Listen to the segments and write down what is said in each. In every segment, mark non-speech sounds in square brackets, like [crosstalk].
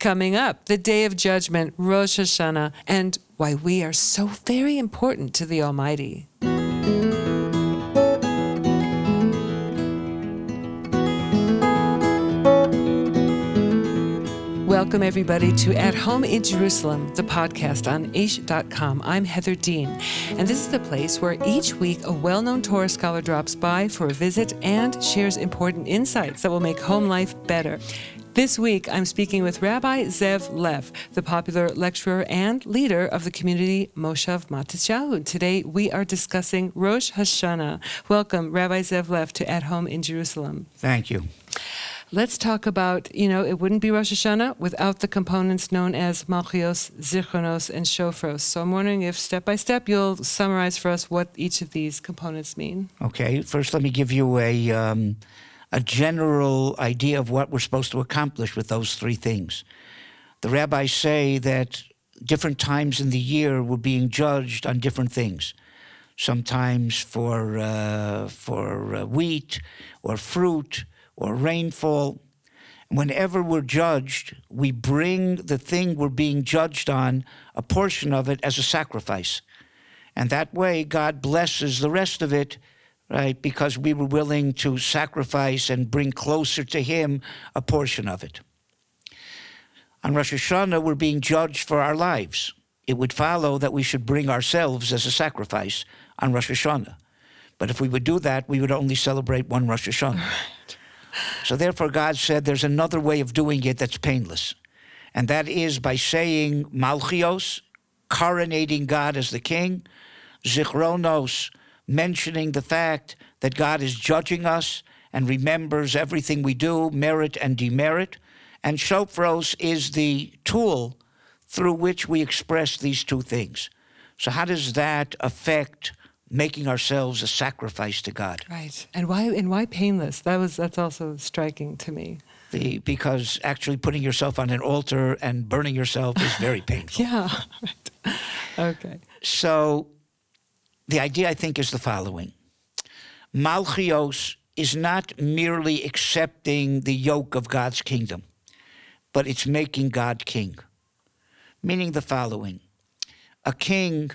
Coming up, the Day of Judgment, Rosh Hashanah, and why we are so very important to the Almighty. Welcome, everybody, to At Home in Jerusalem, the podcast on Aish.com. I'm Heather Dean, and this is the place where each week a well known Torah scholar drops by for a visit and shares important insights that will make home life better. This week, I'm speaking with Rabbi Zev Leff, the popular lecturer and leader of the community Moshav Matisyahu. Today, we are discussing Rosh Hashanah. Welcome, Rabbi Zev Leff, to At Home in Jerusalem. Thank you. Let's talk about, you know, it wouldn't be Rosh Hashanah without the components known as Malchios, Zichronos, and Shofros. So I'm wondering if step by step you'll summarize for us what each of these components mean. Okay, first let me give you a, um, a general idea of what we're supposed to accomplish with those three things. The rabbis say that different times in the year we're being judged on different things. Sometimes for, uh, for uh, wheat or fruit or rainfall. Whenever we're judged, we bring the thing we're being judged on, a portion of it, as a sacrifice. And that way, God blesses the rest of it, right? Because we were willing to sacrifice and bring closer to Him a portion of it. On Rosh Hashanah, we're being judged for our lives. It would follow that we should bring ourselves as a sacrifice on Rosh Hashanah. But if we would do that, we would only celebrate one Rosh Hashanah. So therefore, God said there's another way of doing it that's painless. And that is by saying Malchios, coronating God as the king, Zichronos, mentioning the fact that God is judging us and remembers everything we do, merit and demerit. And Shofros is the tool through which we express these two things. So, how does that affect making ourselves a sacrifice to God. Right. And why and why painless? That was that's also striking to me. The, because actually putting yourself on an altar and burning yourself is very [laughs] painful. yeah. Right. [laughs] Okay. So the idea I think is the following. Malchios is not merely accepting the yoke of God's kingdom, but it's making God king. Meaning the following. A king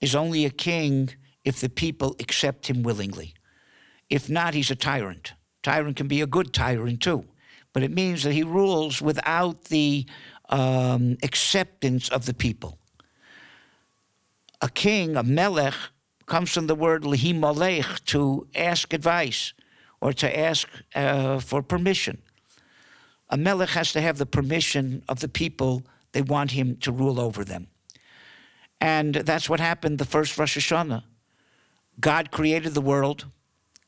is only a king if the people accept him willingly. If not, he's a tyrant. Tyrant can be a good tyrant too, but it means that he rules without the um, acceptance of the people. A king, a melech, comes from the word lihimalech, to ask advice or to ask uh, for permission. A melech has to have the permission of the people they want him to rule over them. And that's what happened the first Rosh Hashanah. God created the world.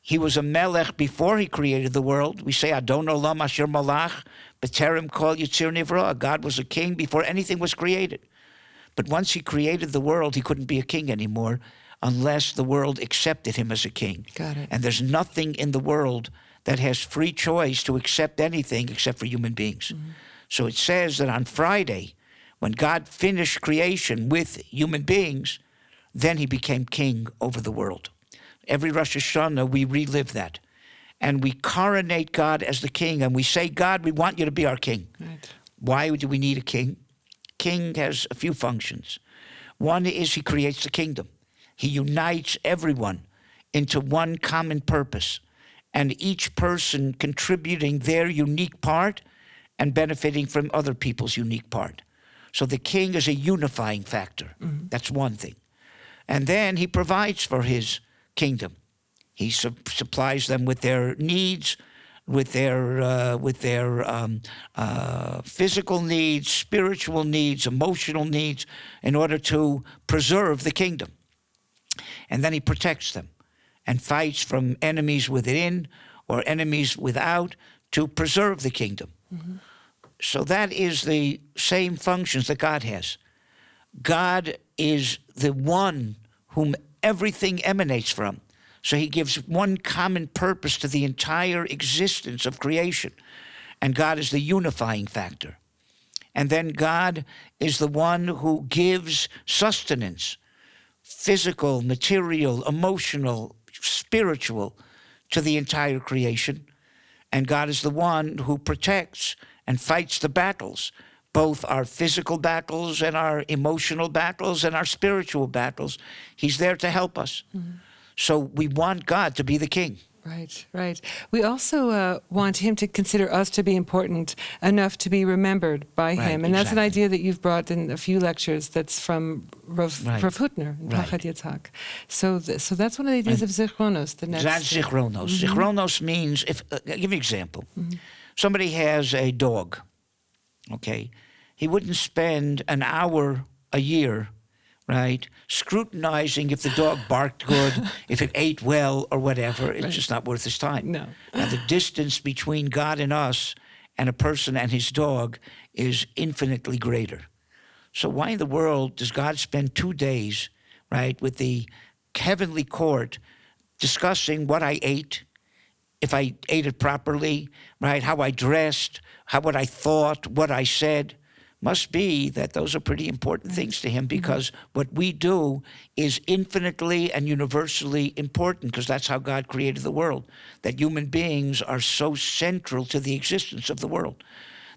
He was a melech before he created the world. We say Adon Olam Asher Malach, B'terem Kol Yitzir Nivra. God was a king before anything was created. But once he created the world, he couldn't be a king anymore unless the world accepted him as a king. Got it. And there's nothing in the world that has free choice to accept anything except for human beings. Mm-hmm. So it says that on Friday, when God finished creation with human beings, then he became king over the world. Every Rosh Hashanah, we relive that. And we coronate God as the king, and we say, God, we want you to be our king. Right. Why do we need a king? King has a few functions. One is he creates the kingdom, he unites everyone into one common purpose, and each person contributing their unique part and benefiting from other people's unique part. So the king is a unifying factor. Mm-hmm. That's one thing. And then he provides for his kingdom. He su- supplies them with their needs, with their uh, with their um, uh, physical needs, spiritual needs, emotional needs, in order to preserve the kingdom. And then he protects them, and fights from enemies within or enemies without to preserve the kingdom. Mm-hmm. So that is the same functions that God has. God is the one whom everything emanates from. So he gives one common purpose to the entire existence of creation. And God is the unifying factor. And then God is the one who gives sustenance physical, material, emotional, spiritual to the entire creation. And God is the one who protects and fights the battles both our physical battles and our emotional battles and our spiritual battles. He's there to help us. Mm-hmm. So we want God to be the king. Right, right. We also uh, want him to consider us to be important enough to be remembered by Right, him. And that's an idea that you've brought in a few lectures that's from Rav, Right. Rav Hutner in Right. Yitzhak. So, th- so that's one of the ideas of Zichronos, the next. That's zichronos. Zichronos means if uh, I'll give you an example. Somebody has a dog. Okay, he wouldn't spend an hour a year, right, scrutinizing if the dog barked good, [laughs] if it ate well, or whatever. It's just not worth his time. No. Now, the distance between God and us and a person and his dog is infinitely greater. So why in the world does God spend two days, right, with the heavenly court discussing what I ate, if I ate it properly, right, how I dressed, how what I thought, what I said? Must be that those are pretty important mm-hmm. things to him mm-hmm. because what we do is infinitely and universally important because that's how God created the world. That human beings are so central to the existence of the world.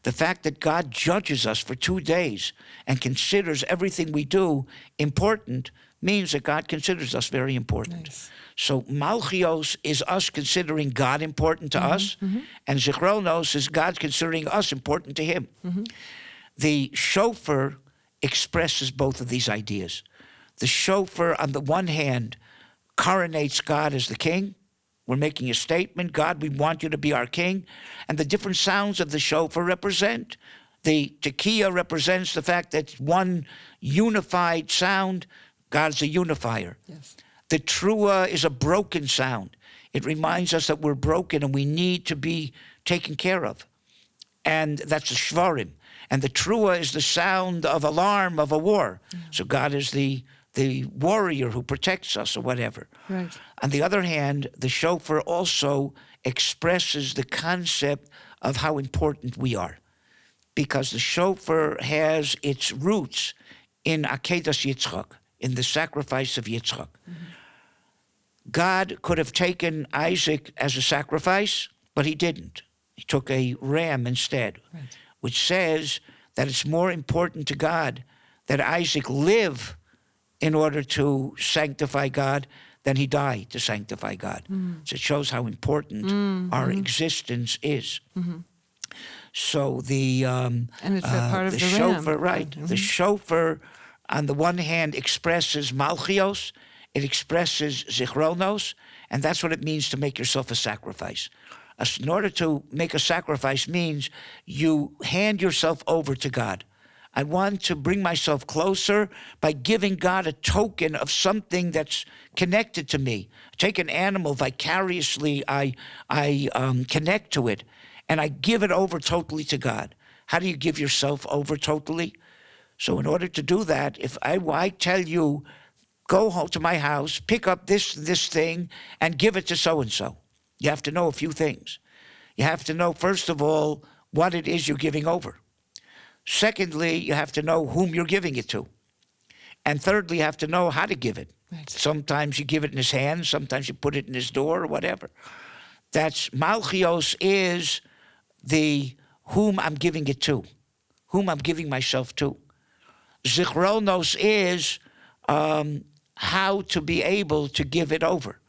The fact that God judges us for two days and considers everything we do important means that God considers us very important. Nice. So Malchios is us considering God important to mm-hmm. us, and Zichronos is God considering us important to Him. The shofar expresses both of these ideas. The shofar, on the one hand, coronates God as the king. We're making a statement God, we want you to be our king. And the different sounds of the shofar represent. The tekiah represents the fact that one unified sound. God's a unifier. Yes. The trua is a broken sound. It reminds us that we're broken and we need to be taken care of. And that's the shvarim. And the trua is the sound of alarm of a war. So God is the the warrior who protects us or whatever. Right. On the other hand, the shofar also expresses the concept of how important we are. Because the shofar has its roots in Akedas Yitzchak, in the sacrifice of Yitzchak. Mm-hmm. God could have taken Isaac as a sacrifice, but he didn't. He took a ram instead, Right. Which says that it's more important to God that Isaac live in order to sanctify God than he die to sanctify God. Mm. So it shows how important mm, mm-hmm. our existence is. Mm-hmm. So the um, And it's a uh, part of the ram. shofar, right? The mm-hmm. shofar, on the one hand, expresses malchios, it expresses zichronos, and that's what it means to make yourself a sacrifice. In order to make a sacrifice means you hand yourself over to God. I want to bring myself closer by giving God a token of something that's connected to me. Take an animal vicariously, I, I um, connect to it, and I give it over totally to God. How do you give yourself over totally? So, in order to do that, if I, I tell you, go home to my house, pick up this this thing, and give it to so and so, you have to know a few things. You have to know first of all what it is you're giving over. Secondly, you have to know whom you're giving it to. And thirdly, you have to know how to give it. Right. Sometimes you give it in his hand, sometimes you put it in his door or whatever. That's Malchios is the whom I'm giving it to, whom I'm giving myself to. Zichronos is um, how to be able to give it over.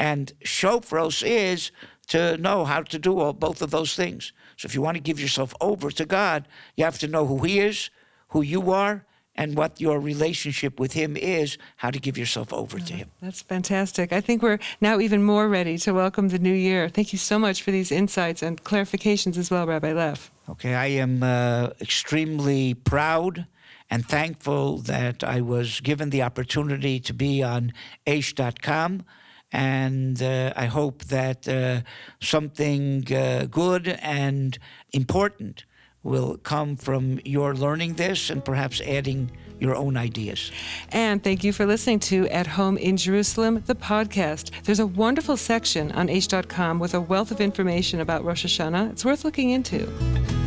And Shofros is to know how to do all, both of those things. So if you want to give yourself over to God, you have to know who He is, who you are, and what your relationship with Him is, how to give yourself over to Him. That's fantastic. I think we're now even more ready to welcome the new year. Thank you so much for these insights and clarifications as well, Rabbi Leff. Okay, I am uh, extremely proud and thankful that I was given the opportunity to be on Aish.com. And uh, I hope that uh, something uh, good and important will come from your learning this and perhaps adding your own ideas. And thank you for listening to At Home in Jerusalem, the podcast. There's a wonderful section on Aish.com with a wealth of information about Rosh Hashanah. It's worth looking into.